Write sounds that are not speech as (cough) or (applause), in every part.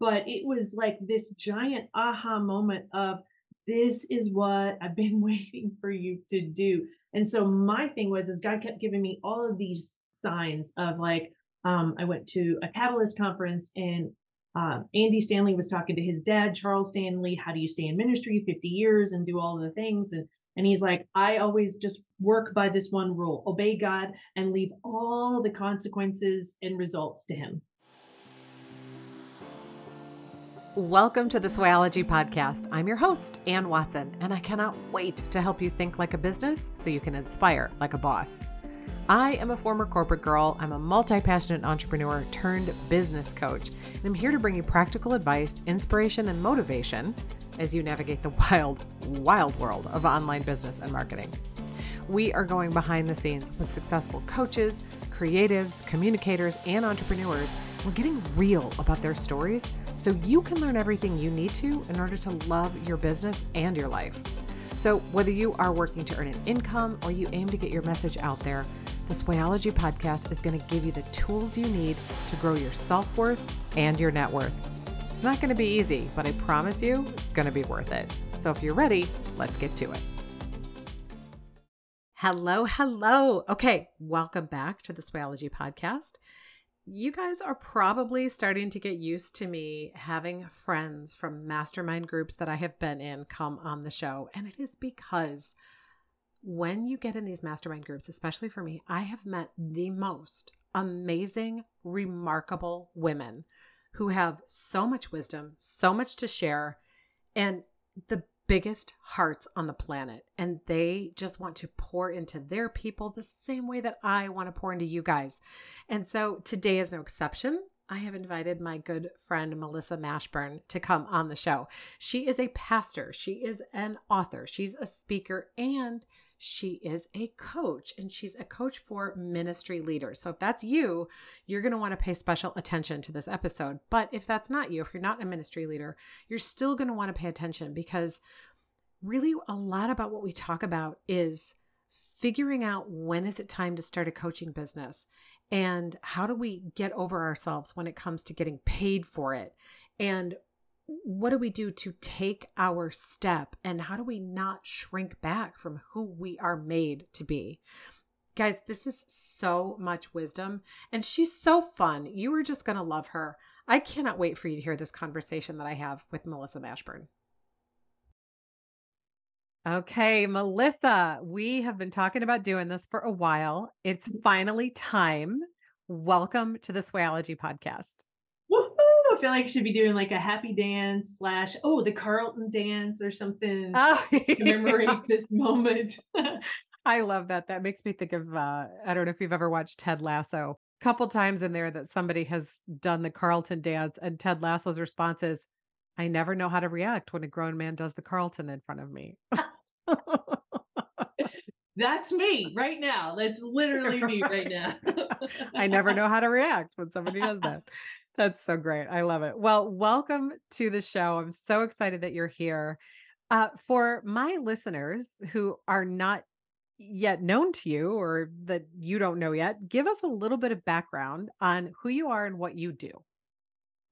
but it was like this giant aha moment of this is what I've been (laughs) waiting for you to do. And so my thing was is God kept giving me all of these signs of like um, I went to a catalyst conference and um, Andy Stanley was talking to his dad, Charles Stanley. How do you stay in ministry 50 years and do all the things? And and he's like, I always just work by this one rule obey God and leave all the consequences and results to Him. Welcome to the Swayology Podcast. I'm your host, Anne Watson, and I cannot wait to help you think like a business so you can inspire like a boss. I am a former corporate girl. I'm a multi passionate entrepreneur turned business coach, and I'm here to bring you practical advice, inspiration, and motivation as you navigate the (laughs) wild, wild world of online business and marketing. We are going behind the scenes with successful coaches, creatives, communicators, and entrepreneurs. We're getting real about their stories so you can learn everything you need to in order to love your business and your life. So, whether you are working to earn an income or you aim to get your message out there, the Swayology podcast is going to give you the tools you need to grow your self worth and your net worth. It's not going to be easy, but I promise you it's going to be worth it. So, if you're ready, let's get to it. Hello, hello. Okay, welcome back to the Swayology podcast you guys are probably starting to get used to me having friends from mastermind groups that I have been in come on the show. And it is because when you get in these mastermind groups, especially for me, I have met the most amazing, remarkable women who have so much wisdom, so much to share. And the biggest hearts on the planet and they just want to pour into their people the same way that I want to pour into you guys. And so today is no exception. I have invited my good friend Melissa Mashburn to come on the show. She is a pastor, she is an author, she's a speaker, and she is a coach and she's a coach for ministry leaders. So if that's you, you're going to want to pay special attention to this episode. But if that's not you, if you're not a ministry leader, you're still going to want to pay attention because really a lot about what we talk about is figuring out when is it time to start a coaching business and how do we get over ourselves when it comes to getting paid for it and what do we do to take our step and how do we not shrink back from who we are made to be? Guys, this is so much wisdom and she's so fun. You are just going to love her. I cannot wait for you to hear this conversation that I have with Melissa Mashburn. Okay, Melissa, we have been talking about doing this for a while. It's finally time. Welcome to the Swayology podcast. Feel like I should be doing like a happy dance slash oh the Carlton dance or something (laughs) oh, to commemorate yeah. (laughs) this moment. (laughs) I love that. That makes me think of uh, I don't know if you've ever watched Ted Lasso. A couple times in there that somebody has done the Carlton dance, and Ted Lasso's response is, "I never know how to react when a grown man does the Carlton in front of me." That's me right now. That's literally me right now. I never know how to react when somebody does that. That's so great. I love it. Well, welcome to the show. I'm so excited that you're here. Uh, for my listeners who are not yet known to you or that you don't know yet, give us a little bit of background on who you are and what you do.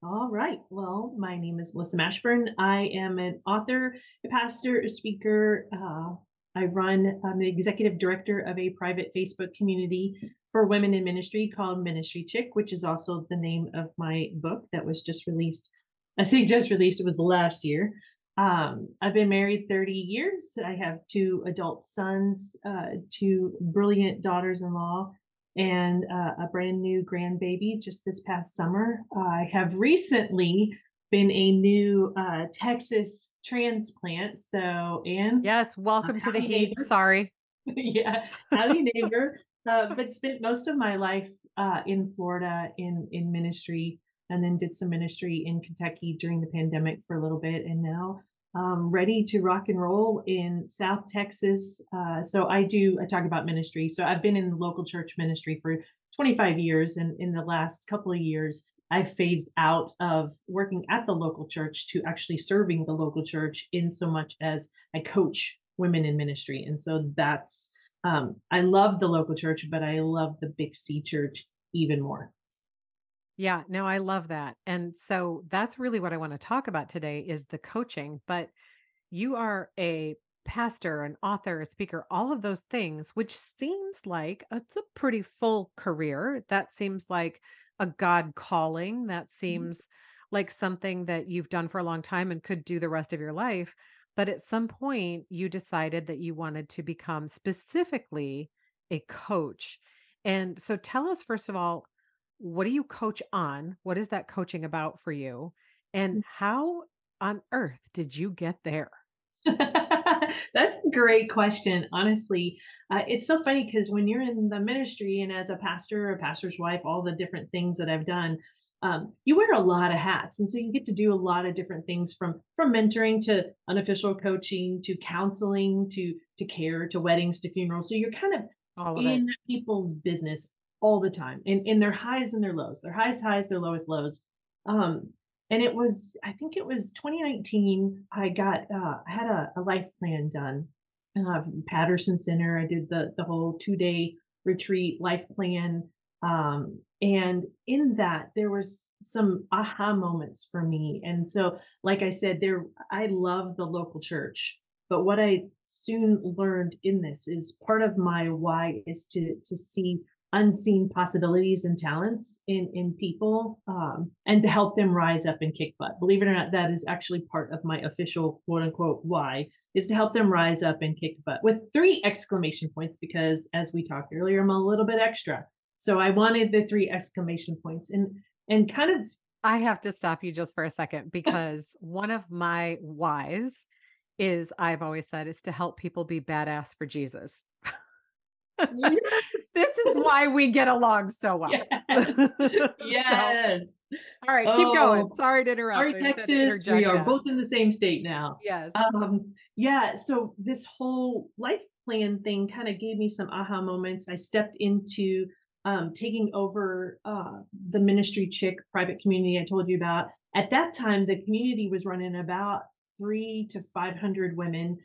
All right. Well, my name is Melissa Mashburn. I am an author, a pastor, a speaker. Uh, I run, I'm the executive director of a private Facebook community for women in ministry called Ministry Chick, which is also the name of my book that was just released. (laughs) I say just released, it was last year. Um, I've been married 30 years. I have two adult sons, uh, two brilliant daughters in law, and uh, a brand new grandbaby just this past summer. I have recently been a new uh, Texas transplant. So, and yes, welcome to the heat. Sorry. (laughs) yeah, howdy neighbor uh, but spent most of my life uh, in Florida in in ministry, and then did some ministry in Kentucky during the pandemic for a little bit, and now um, ready to rock and roll in South Texas. Uh, so I do I talk about ministry. So I've been in the local church ministry for 25 years, and in the last couple of years. I've phased out of working at the local church to actually serving the local church in so much as I coach women in ministry. And so that's um, I love the local church, but I love the Big C church even more. Yeah, no, I love that. And so that's really what I want to talk about today is the coaching, but you are a pastor, an author, a speaker, all of those things, which seems like it's a pretty full career. That seems like a God calling. That Mhm. seems like something that you've done for a long time and could do the rest of your life. But at some point, you decided that you wanted to become specifically a coach. And so tell us, first of all, what do you coach on? What is that coaching about for you? And how on earth did you get there? (laughs) That's a great question. Honestly, uh, it's so funny because when you're in the ministry and as a pastor or pastor's wife, all the different things that I've done, um, you wear a lot of hats, and so you get to do a lot of different things from from mentoring to unofficial coaching to counseling to to care to weddings to funerals. So you're kind of of it. in people's business all the time, in in their highs and their lows, their highest highs, their lowest lows. Um, and it was, I think it was 2019. I got, uh, I had a, a life plan done, uh, Paterson Center. I did the the whole two day retreat life plan, um, and in that there was some aha moments for me. And so, like I said, there, I love the local church. But what I soon learned in this is part of my why is to to see unseen possibilities and talents in in people um, and to help them rise up and kick butt believe it or not that is actually part of my official quote unquote why is to help them rise up and kick butt with three exclamation points because as we talked earlier i'm a little bit extra so i wanted the three exclamation points and and kind of I have to stop you just for a second (laughs) because one of my whys is I've always said is to help people be badass for Jesus. Yes. (laughs) this is why we get along so well. yes (laughs) so, all right, keep going. oh Sorry to interrupt. Sorry, I just had to Texas. We are both in the same state now. Yes. Um, yeah, so this whole life plan thing kind of gave me some aha moments. I stepped into um, taking over uh, the ministry chick private community I told you about. At that time, the community was running about three to 500 women.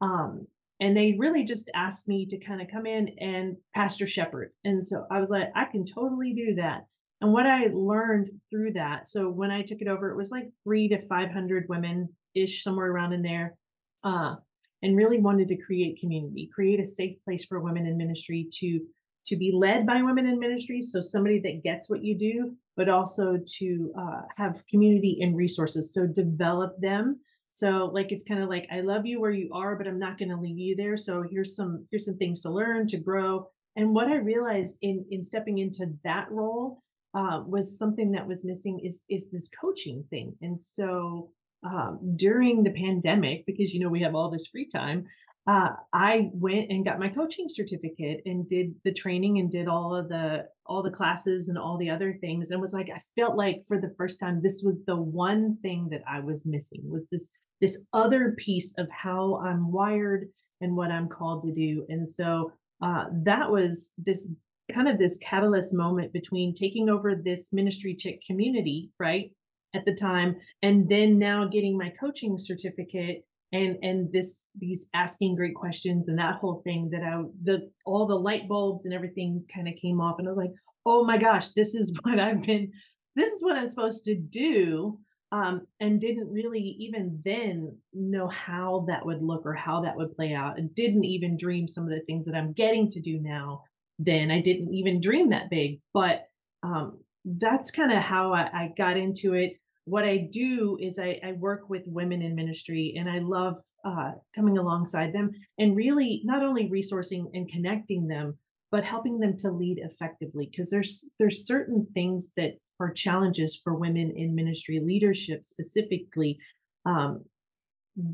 Um, and they really just asked me to kind of come in and pastor shepherd. And so I was like, I can totally do that. And what I learned through that, so when I took it over, it was like three to 500 women ish, somewhere around in there, uh, and really wanted to create community, create a safe place for women in ministry to to be led by women in ministry. So somebody that gets what you do, but also to uh, have community and resources. So develop them. So like it's kind of like I love you where you are, but I'm not going to leave you there. So here's some here's some things to learn to grow. And what I realized in in stepping into that role uh, was something that was missing is is this coaching thing. And so um, during the pandemic, because you know we have all this free time, uh, I went and got my coaching certificate and did the training and did all of the all the classes and all the other things and was like I felt like for the first time this was the one thing that I was missing was this this other piece of how I'm wired and what I'm called to do. And so uh, that was this kind of this catalyst moment between taking over this ministry chick community, right? At the time, and then now getting my coaching certificate and and this these asking great questions and that whole thing that I the all the light bulbs and everything kind of came off and I was like, oh my gosh, this is (laughs) what I've been this is what I'm supposed to do. Um, and didn't really even then know how that would look or how that would play out and didn't even dream some of the things that I'm getting to do now then. I didn't even dream that big, but um, that's kind of how I, I got into it. What I do is I, I work with women in ministry, and I love uh, coming alongside them and really not only resourcing and connecting them, but helping them to lead effectively. Because there's there's certain things that are challenges for women in ministry leadership specifically um,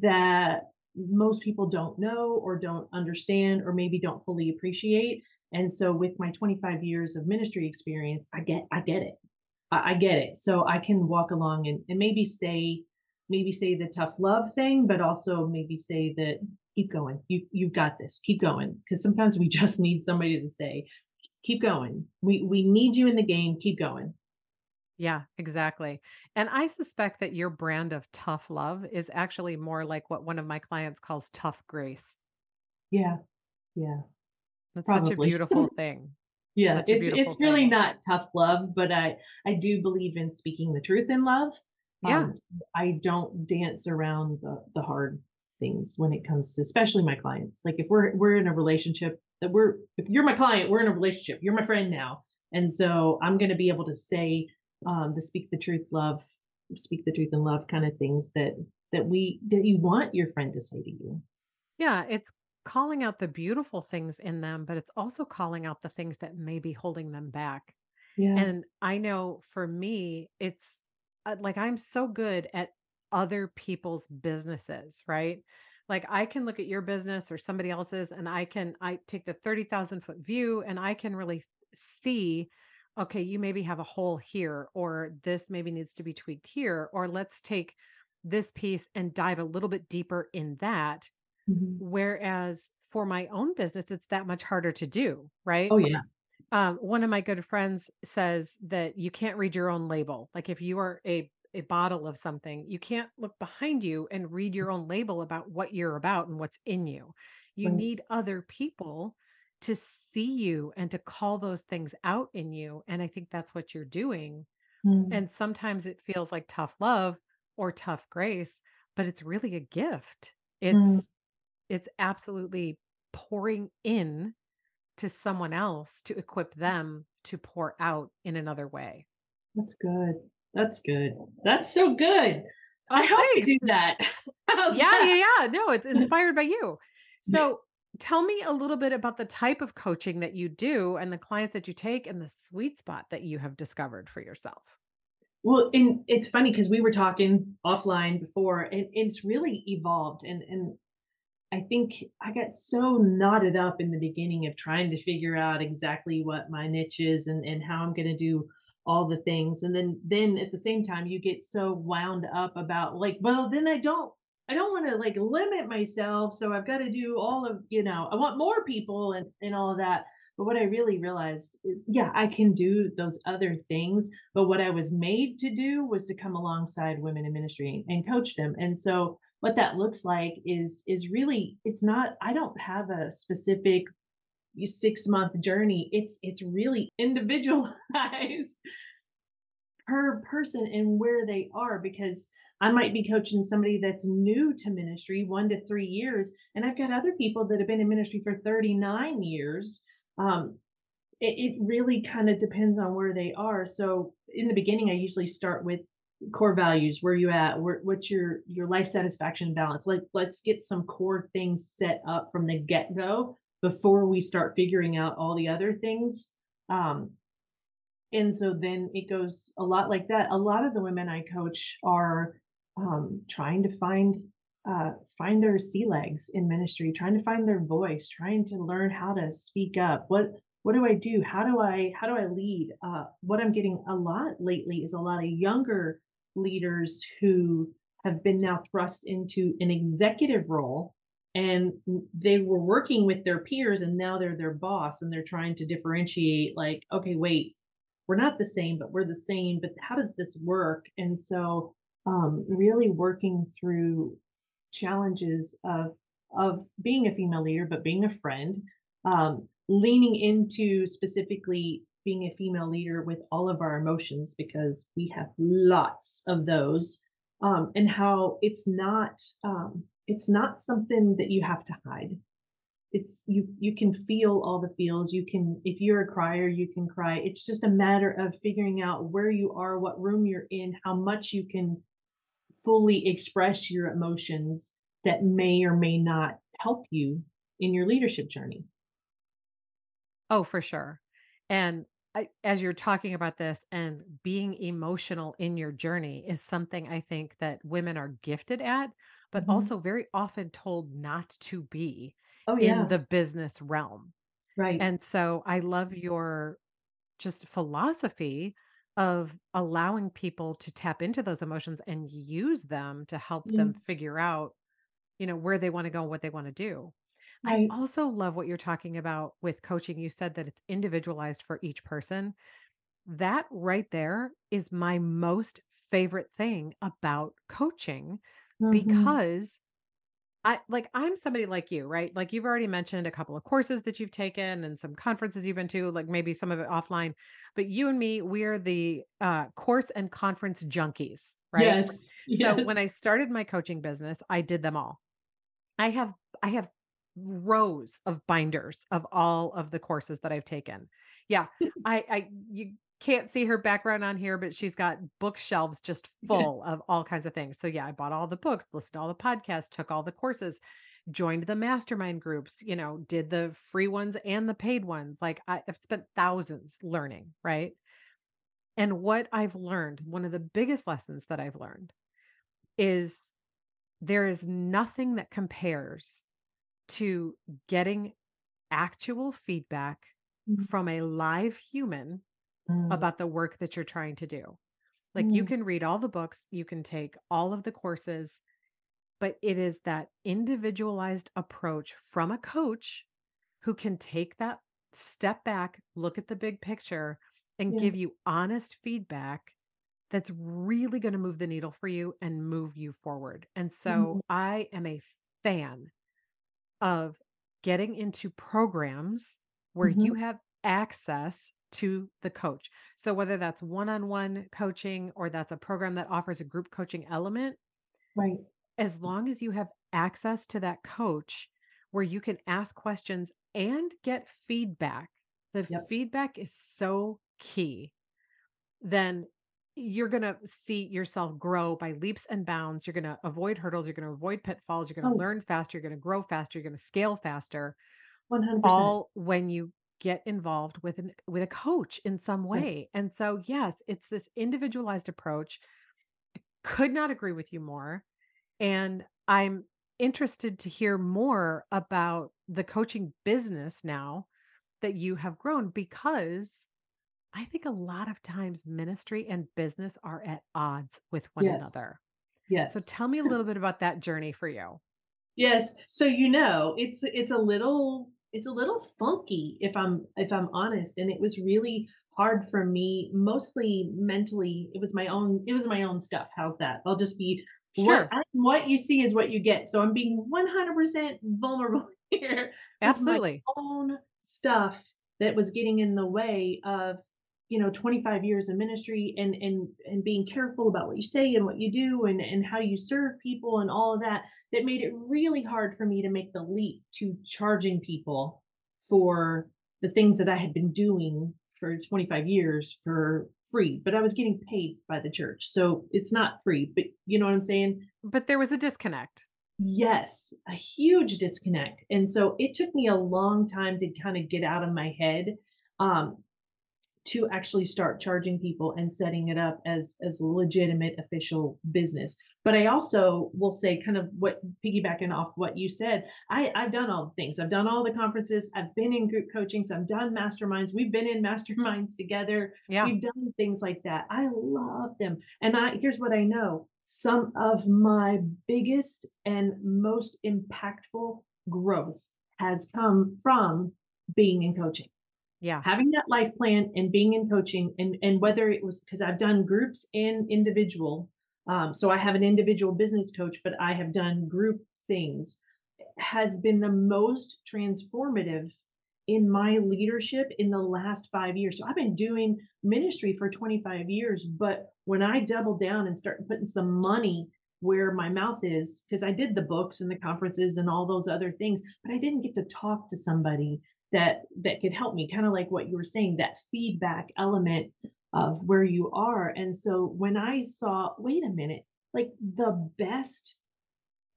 that most people don't know or don't understand or maybe don't fully appreciate and so with my 25 years of ministry experience, I get I get it. I, I get it. So I can walk along and, and maybe say maybe say the tough love thing, but also maybe say that keep going. You you've got this. Keep going. Because sometimes we (laughs) just need somebody to say, keep going. We we need you in the game. Keep going. Yeah, exactly. And I suspect that your brand of tough love is actually more like what one of my clients calls tough grace. Yeah. Yeah. That's such a beautiful thing. Yeah, Such it's it's really not tough love, but I I do believe in speaking the truth in love. Yeah. Um, I don't dance around the the hard things when it comes to especially my clients. Like if we're we're in a relationship that we're if you're my client, we're in a relationship. You're my friend now. And so I'm going to be able to say um the speak the truth love, speak the truth in love kind of things that that we that you want your friend to say to you. Yeah, it's calling out the beautiful things in them, but it's also calling out the things that may be holding them back. Yeah. And I know for me, it's uh, like I'm so good at other people's businesses, right? Like I can look at your business or somebody else's and I can I take the 30,000 foot view and I can really see okay, you maybe have a hole here or this maybe needs to be tweaked here or let's take this piece and dive a little bit deeper in that Mhm. whereas for my own business it's that much harder to do, right? Oh yeah. Um, one of my good friends says that you can't read your own label. Like if you are a a bottle of something, you can't look behind you and read your own label about what you're about and what's in you. You Right. need other people to see you and to call those things out in you. And I think that's what you're doing. Mm, And sometimes it feels like tough love or tough grace, but it's really a gift. mm. It's it's absolutely pouring in to someone else to equip them to pour out in another way. That's good. That's good. That's so good. I hope I do thanks. that. (laughs) Yeah, yeah, yeah. No, it's (laughs) inspired by you. So tell me a little bit about the type of coaching that you do and the clients that you take and the sweet spot that you have discovered for yourself. Well, and it's funny because we were talking offline before, and it's really evolved. And and I think I got so knotted up in the beginning of trying to figure out exactly what my niche is and, and how I'm going to do all the things. And then, then at the same time, you get so wound up about like, well, then I don't, I don't want to like limit myself. So I've got to do all of, you know, I want more people and, and all of that. But what I really realized is, yeah, I can do those other things. But what I was made to do was to come alongside women in ministry and coach them. And so what that looks like is is really it's not i don't have a specific six month journey. It's it's really (laughs) individualized per person and where they are because i might be coaching somebody that's new to ministry one to three years and i've got other people that have been in ministry for 39 years. Um, it, it really kind of depends on where they are. So in the beginning i usually start with core values where you at where, what's your your life satisfaction balance? Like let's get some core things set up from the get-go before we start figuring out all the other things. Um and so then it goes a lot like that. A lot of the women i coach are um trying to find uh find their sea legs in ministry trying to find their voice trying to learn how to speak up. What what do i do? How do i how do i lead? Uh what i'm getting a lot lately is a lot of younger leaders who have been now thrust into an executive role and they were working with their peers and now they're their boss and they're trying to differentiate like okay wait we're not the same but we're the same but how does this work? And so um really working through challenges of of being a female leader but being a friend um leaning into specifically being a female leader with all of our emotions because we have lots of those um, and how it's not um, it's not something that you have to hide. It's you you can feel all the feels. You can if you're a crier you can cry. It's just a matter of figuring out where you are what room you're in how much you can fully express your emotions that may or may not help you in your leadership journey. Oh, for sure. And I, as you're talking about this and being emotional in your journey is something I think that women are gifted at, but Mhm. also very often told not to be oh in the business realm. right And so I love your just philosophy of allowing people to tap into those emotions and use them to help yeah them figure out, you know, where they want to go, what they want to do. I also love what you're talking about with coaching. You said that it's individualized for each person. That right there is my most favorite thing about coaching Mhm. because I like I'm somebody like you, right? Like you've already mentioned a couple of courses that you've taken and some conferences you've been to, like maybe some of it offline. But you and me, we're the uh, course and conference junkies, right? Yes. So Yes. when I started my coaching business, I did them all. I have I have rows of binders of all of the courses that I've taken. Yeah, (laughs) I I you can't see her background on here, but she's got bookshelves just (laughs) full of all kinds of things. So yeah, I bought all the books, listened to all the podcasts, took all the courses, joined the mastermind groups, you know, did the free ones and the paid ones. Like I, I've spent thousands learning, right? And what I've learned, one of the biggest lessons that I've learned is there is nothing that compares to getting actual feedback Mm. from a live human Mm, about the work that you're trying to do. Like you mm, can read all the books, you can take all of the courses, but it is that individualized approach from a coach who can take that step back, look at the big picture, and yeah. give you honest feedback that's really going to move the needle for you and move you forward. And so I am a fan of getting into programs where you mhm, have access to the coach. So whether that's one-on-one coaching or that's a program that offers a group coaching element, Right. as long as you have access to that coach where you can ask questions and get feedback, the Yep. feedback is so key. Then you're going to see yourself grow by leaps and bounds. You're going to avoid hurdles. You're going to avoid pitfalls. You're going to Oh, learn faster. You're going to grow faster. You're going to scale faster 100%. all when you get involved with an with a coach in some way. And so yes, it's this individualized approach. I Could not agree with you more. And I'm interested to hear more about the coaching business now that you have grown because I think a lot of times ministry and business are at odds with one Yes. another. Yes. So tell me a little bit about that journey for you. Yes. So you know, it's it's a little it's a little funky if I'm if I'm honest and it was really hard for me mostly mentally. It was my own it was my own stuff. How's that? I'll just be what Sure. I, what you see is what you get. So I'm being 100% vulnerable (laughs) here. It was my Absolutely. own stuff that was getting in the way of you know 25 years of ministry and and and being careful about what you say and what you do and and how you serve people and all of that that made it really hard for me to make the leap to charging people for the things that I had been doing for 25 years for free, but I was getting paid by the church. So it's not free, but you know what I'm saying? But there was a disconnect. Yes, a huge disconnect. And so it took me a long time to kind of get out of my head. Um, to actually start charging people and setting it up as as legitimate official business. But I also will say kind of what piggybacking off what you said, I I've done all the things. I've done all the conferences, I've been in group coachings, I've done masterminds, we've been in masterminds together. Yeah. We've done things like that. I love them. And I here's what I know. Some of my biggest and most impactful growth has come from being in coaching Yeah. having that life plan and being in coaching and and whether it was because I've done groups and individual um, so I have an individual business coach but I have done group things has been the most transformative in my leadership in the last 5 years. So I've been doing ministry for 25 years but when I double down and start putting some money where my mouth is because I did the books and the conferences and all those other things but I didn't get to talk to somebody that that could help me kind of like what you were saying that feedback element of where you are. And so when i saw wait a minute like the best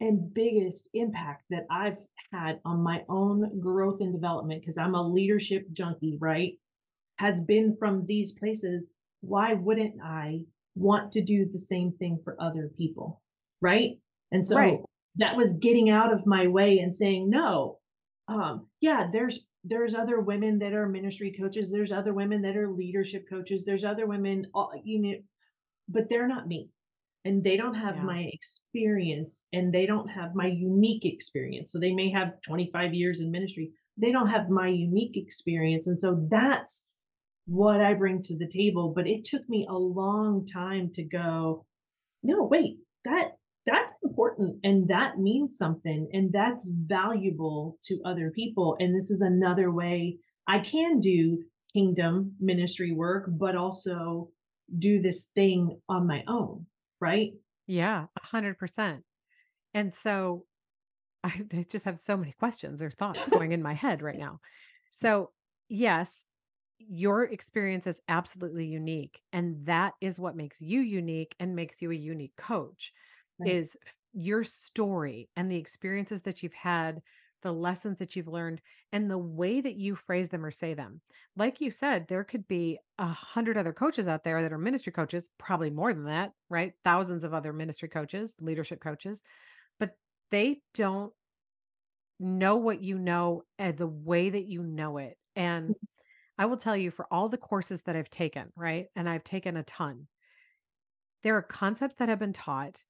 and biggest impact that i've had on my own growth and development because i'm a leadership junkie right has been from these places why wouldn't i want to do the same thing for other people? Right? And Right. so that was getting out of my way and saying no um yeah there's there's other women that are ministry coaches there's other women that are leadership coaches there's other women all, you know but they're not me. And they don't have Yeah. my experience and they don't have my unique experience. So they may have 25 years in ministry. They don't have my unique experience. And so that's what i bring to the table. But it took me a long time to go no wait that that's important and that means something and that's valuable to other people. And this is another way I can do kingdom ministry work, but also do this thing on my own, right? Yeah, 100%. And so I (laughs) I just have so many questions or thoughts going in my head right now. So, yes, your experience is absolutely unique, and that is what makes you unique and makes you a unique coach Right. is your story and the experiences that you've had, the lessons that you've learned, and the way that you phrase them or say them. Like you said, there could be a hundred other coaches out there that are ministry coaches, probably more than that, right? Thousands of other ministry coaches, leadership coaches, but they don't know what you know and the way that you know it. And mm-hmm. I will tell you for all the courses that I've taken, right? And I've taken a ton, there are concepts that have been taught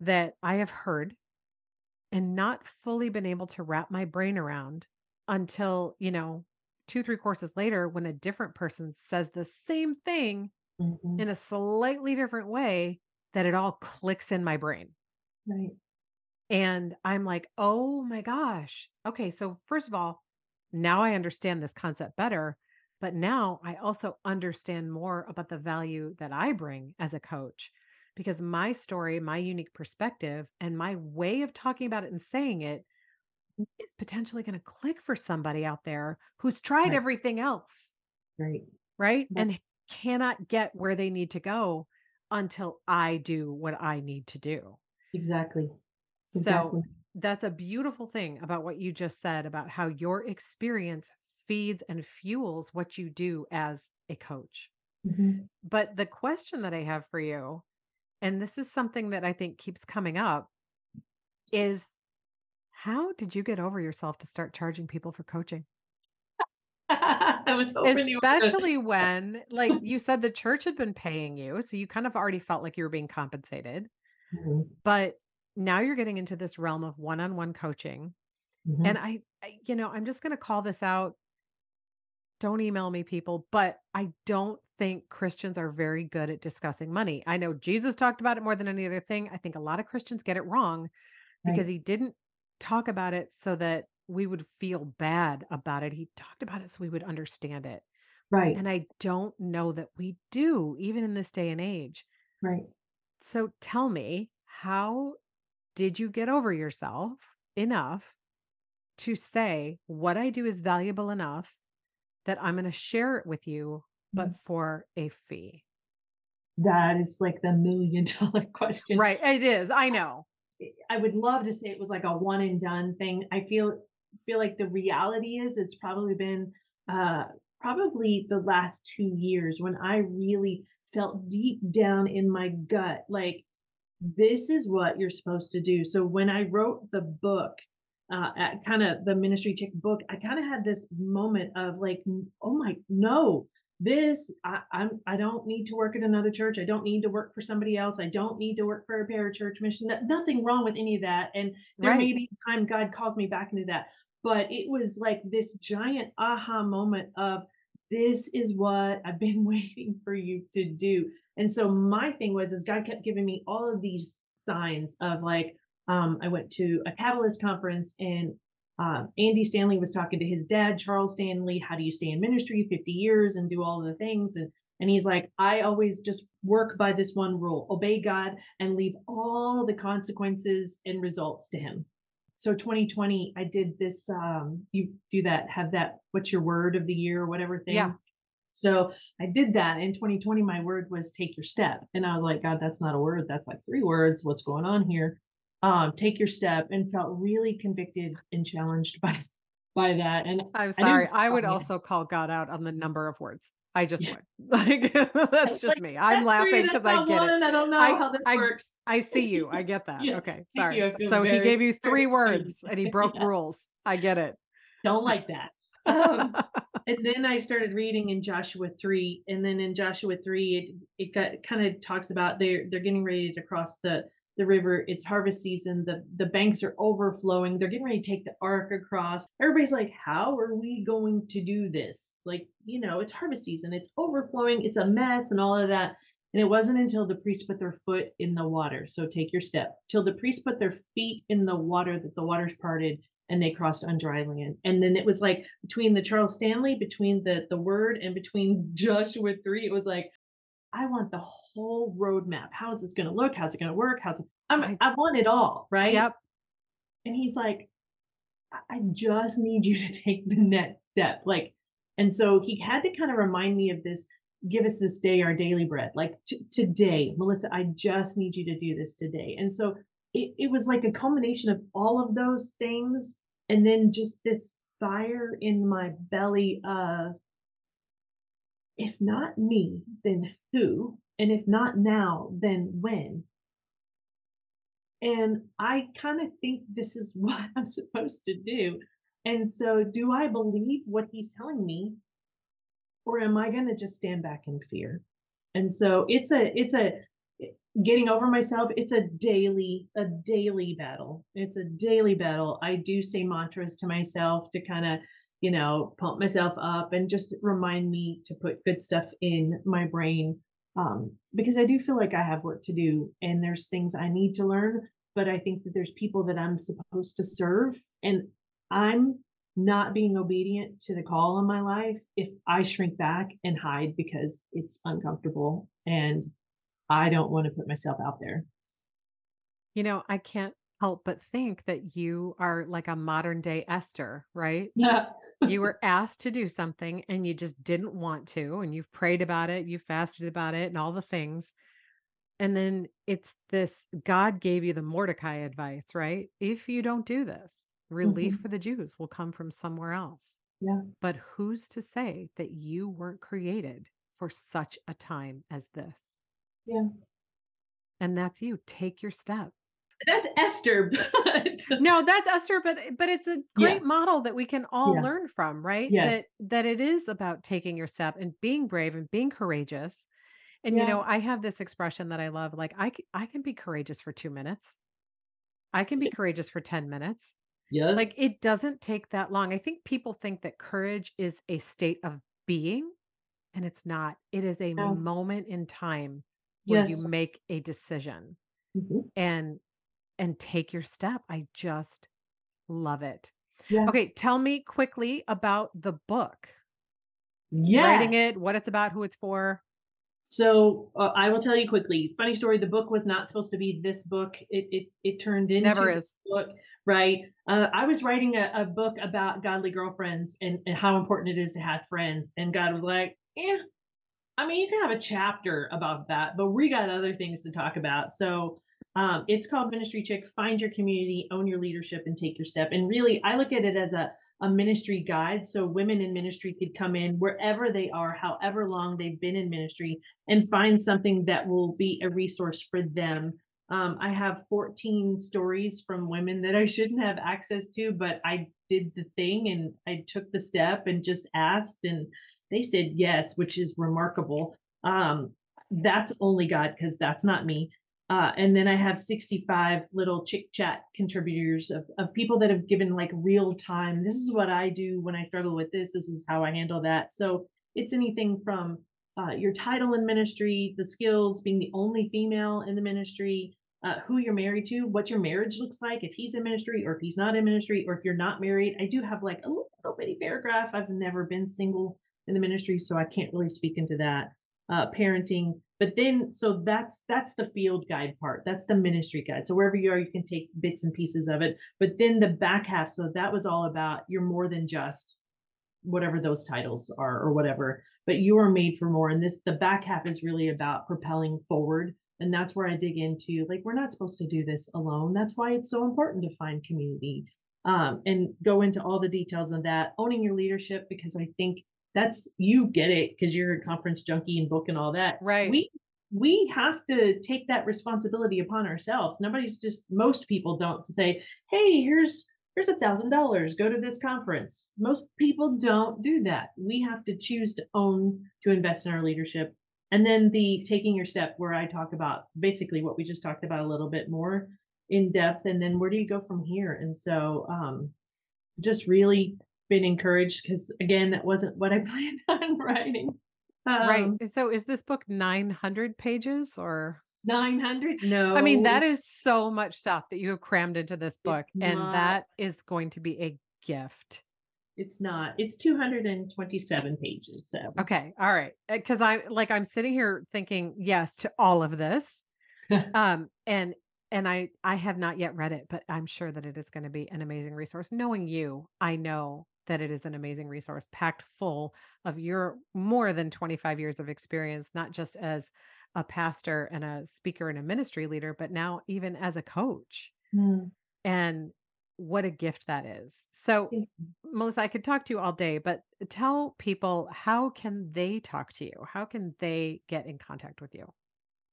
that I have heard and not fully been able to wrap my brain around until, you know, 2, 3 courses later when a different person says the same thing Mhm. in a slightly different way that it all clicks in my brain. Right. And I'm like, "Oh my gosh. Okay, so first of all, now I understand this concept better, but now I also understand more about the value that I bring as a coach because my story, my unique perspective, and my way of talking about it and saying it is potentially going to click for somebody out there who's tried Right. everything else, Right. right? And cannot get where they need to go until I do what I need to do. exactly. So that's a beautiful thing about what you just said about how your experience feeds and fuels what you do as a coach. Mhm. But the question that I have for you, and this is something that I think keeps coming up, is how did you get over yourself to start charging people for coaching? (laughs) I was Especially (laughs) when, like you said, the church had been paying you. So you kind of already felt like you were being compensated. Mhm. But now you're getting into this realm of one on one coaching. And Mhm. I, I, you know, I'm just going to call this out. Don't email me, people, but I don't think Christians are very good at discussing money. I know Jesus talked about it more than any other thing. I think a lot of Christians get it wrong because Right. he didn't talk about it so that we would feel bad about it. He talked about it so we would understand it. Right. And I don't know that we do, even in this day and age. Right. So tell me, how did you get over yourself enough to say, what I do is valuable enough that I'm going to share it with you. But for a fee? That is like the million (laughs) dollar question. Right. It is. I know. I would love to say it was like a one and done thing. I feel feel like the reality is it's probably been uh probably the last 2 years when I really felt deep down in my gut like this is what you're supposed to do. So when I wrote the book, uh, at kind of the ministry chick book, I kind of had this moment of like, oh my, no, this I, I'm I don't need to work at another church. I don't need to work for somebody else. I don't need to work for a parachurch mission. No- nothing wrong with any of that. And there Right. may be a time God calls me back into that. But it was like this giant aha moment of this is what I've been (laughs) waiting for you to do and so my thing was is God kept giving me all of these signs of like um, I went to a Catalyst conference and uh, Andy Stanley was talking to his dad, Charles Stanley. How do you stay in ministry 50 years and do all the things? And and he's like, I always just work by this one rule: obey God and leave all the consequences and results to Him. So 2020, I did this. Um, you do that, have that. What's your word of the year or whatever thing. Yeah. So I did that in 2020. My word was take your step. And I was like, God, that's not a word. That's like three words. What's going on here? Um, take your step and felt really convicted and challenged by by that. And I'm sorry. I would yeah, also call God out on the number of words. I just yeah. (laughs) Like that's just like, me. I'm laughing because I get it. I don't know I how this I works. I (laughs) see you. I get that. Okay. Sorry. So he gave you three words and he (laughs) broke yeah. rules. I get it. Don't like that. Um, and then I started reading in Joshua 3 and then in Joshua 3 it it got kind of talks about they're they're getting ready to cross the the river it's harvest season the the banks are overflowing they're getting ready to take the ark across everybody's like how are we going to do this like you know it's harvest season it's overflowing it's a mess and all of that And it wasn't until the priest put their foot in the water. So take your step till the priest put their feet in the water that the waters parted and they crossed on dry land. And then it was like between the Charles Stanley, between the the word and between (laughs) Joshua 3, it was like, I want the whole roadmap. How is this going to look? How's it going to work? How's it? I'm, I, I want it all, right? Yep. And he's like, I just need you (laughs) to take the next step. Like, and so he had to kind of remind me of this give us this day our daily bread. Like t- today, Melissa, I just need you to do this today. And so it, it was like a culmination of all of those things. And then just this fire in my belly of, if not me, then who? And if not now, then when? And I kind of think this is (laughs) what I'm supposed to do. And so, do I believe what he's telling me? Or am I going to just stand back in fear? And so it's a, it's a, getting over myself it's a daily a daily battle it's a daily battle i do say mantras to myself to kind of you know pump myself up and just remind me to put good stuff in my brain um, because i do feel like i have work to do and there's things i need to learn but I think that there's people that I'm supposed to serve and I'm not being obedient to the call in my life if I shrink back and hide because it's uncomfortable and I don't want to put myself out there. You know, I can't help but think that you are like a modern day Esther, right? Yeah. you (laughs) were asked to do something and you just didn't want to, and you've prayed about it, you fasted about it, and all the things. And then it's this God gave you the Mordecai advice, right? If you don't do this, relief Mhm. for the Jews will come from somewhere else. Yeah. But who's to say that you weren't created for such a time as this? Yeah. And that's you. Take your step. That's Esther, (laughs) but No, that's Esther, but but it's a yeah. great model that we can all Yeah. learn from, right? That Yes. that it is about taking your step and being brave and being courageous And you know, I have this expression that I love like I I can be courageous for 2 minutes. I can be courageous for 10 minutes. Yes. Like it doesn't take that long. I think people think that courage is a state of being and it's not. It is a Yeah. moment in time where you make a decision Mhm. and and take your step. I just love it. Yeah. Okay, tell me quickly about the book. Yeah. Writing it, what it's about, who it's for. So uh, I will tell you quickly. Funny story. The book was not supposed to be this book. It it it turned into Never this is. book, right? Uh, I was writing a, a book about godly girlfriends and, and how important it is to have friends. And God was like, "Yeah, I mean, you can have a chapter about that, but we got other things to talk about." So um, it's called Ministry Chick. Find your community, own your leadership, and take your step. And really, I look at it as a a ministry guide so women in ministry could come in wherever they are however long they've been in ministry and find something that will be a resource for them. Um, I have 14 stories from women that I shouldn't have access to, but I did the thing and I took the step and just asked, and they said yes, which is remarkable. Um, that's only God because that's not me. Uh, and then I have 65 little chick chat contributors of, of people that have given like real time. This is what I do when I struggle with this. This is how I handle that. So it's anything from uh, your title in ministry, the skills, being the only female in the ministry, uh, who you're married to, what your marriage looks like, if he's in ministry or if he's not in ministry, or if you're not married. I do have like a little, little bitty paragraph. I've never been single in the ministry, so I can't really speak into that. Uh, parenting, but then so that's that's the field guide part. That's the ministry guide. So wherever you are you can take bits and pieces of it. But then the back half so that was all about you're more than just whatever those titles are or whatever but you are made for more. And this the back half is really about propelling forward. And that's where i dig into like we're not supposed to do this alone. That's why it's so important to find community um, and go into all the details of that owning your leadership because i think that's you get it because you're a conference junkie and book and all that. Right. we we have to take that responsibility upon ourselves. Nobody's just most people don't say hey here's here's a thousand dollars go to this conference. Most people don't do that. We have to choose to own to invest in our leadership. And then the taking your step where i talk about basically what we just talked about a little bit more in depth and then where do you go from here? And so um just really been encouraged because again that wasn't what i (laughs) planned on writing right. Um, So is this book 900 pages or? 900? No. I mean, that is so much stuff that you have crammed into this book, It's and not. that is going to be a gift. It's not. It's 227 pages. So Okay. All right. Because I like I'm sitting here thinking yes to all of this. (laughs) um and and I I have not yet read it, but I'm sure that it is going to be an amazing resource. Knowing you, I know that it is an amazing resource packed full of your more than 25 years of experience, not just as a pastor and a speaker and a ministry leader, but now even as a coach. Mm, And what a gift that is. So. Melissa, I could talk to you all day, but tell people how can they talk to you? How can they get in contact with you?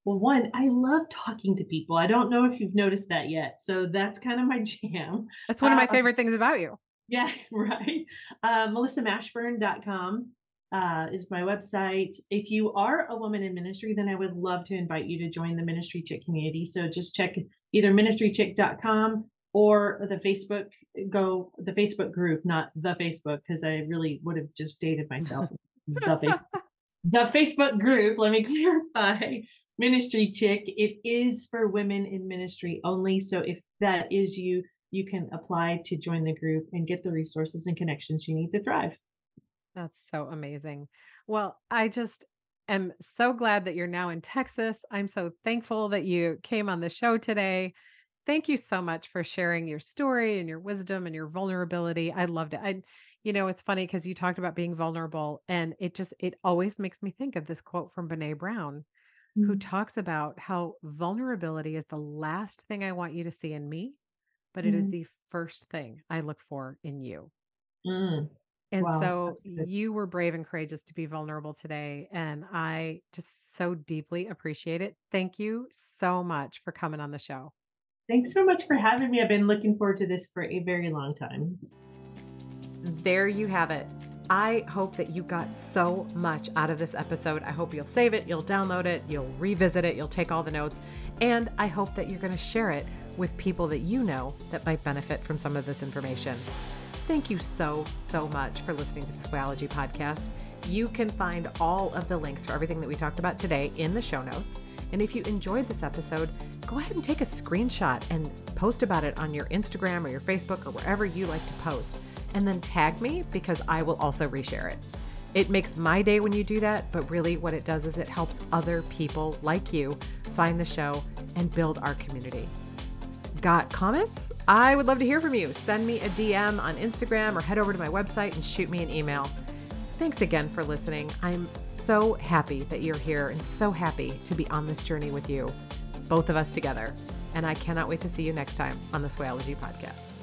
well, one, I love talking to people. I don't know if you've noticed that yet. So that's kind of my (laughs) jam. That's one of my Um, favorite things about you. Yeah, (laughs) right. Uh, melissamashburn.com uh, is my website. If you are a woman in ministry, then I would love to invite you to join the Ministry Chick community. So just check either ministrychick.com or the Facebook go the Facebook group, not the Facebook, because I really would have just dated myself. (laughs) the, Face- the Facebook group, let me (laughs) clarify. Ministry Chick, it is for women in ministry only. So if that is you, you can apply to join the group and get the resources and connections you need to thrive. That's so amazing. Well, I just am so glad that you're now in Texas. I'm so thankful that you came on the show today. Thank you so much for sharing your story and your wisdom and your vulnerability. I loved it. I you know, it's funny because you talked about being vulnerable and it just it always makes me think of this quote from Brene Brown who Mm, talks about how vulnerability is the last thing I want you to see in me, but it is mm, the first thing I look for in you. mm. And Wow, so you were brave and courageous to be vulnerable today. And I just so deeply appreciate it. Thank you so much for coming on the show. Thanks so much for having me. I've been looking forward to this for a very long time. There you have it. I hope that you got so much out of this episode. I hope you'll save it, you'll download it, you'll revisit it, you'll take all the notes, and I hope that you're going to share it with people that you know that might benefit from some of this information. Thank you so, so much for listening to the Swayology podcast. You can find all of the links for everything that we talked about today in the show notes. And if you enjoyed this episode, go ahead and take a screenshot and post about it on your Instagram or your Facebook or wherever you like to post. And then tag me because I will also reshare it. It makes my day when you do that, but really what it does is it helps other people like you find the show and build our community. Got comments? I would love to hear from you. Send me a DM on Instagram or head over to my website and shoot me an email. Thanks again for listening. I'm so happy that you're here and so happy to be on this journey with you, both of us together. And I cannot wait to see you next time on the Swayology podcast.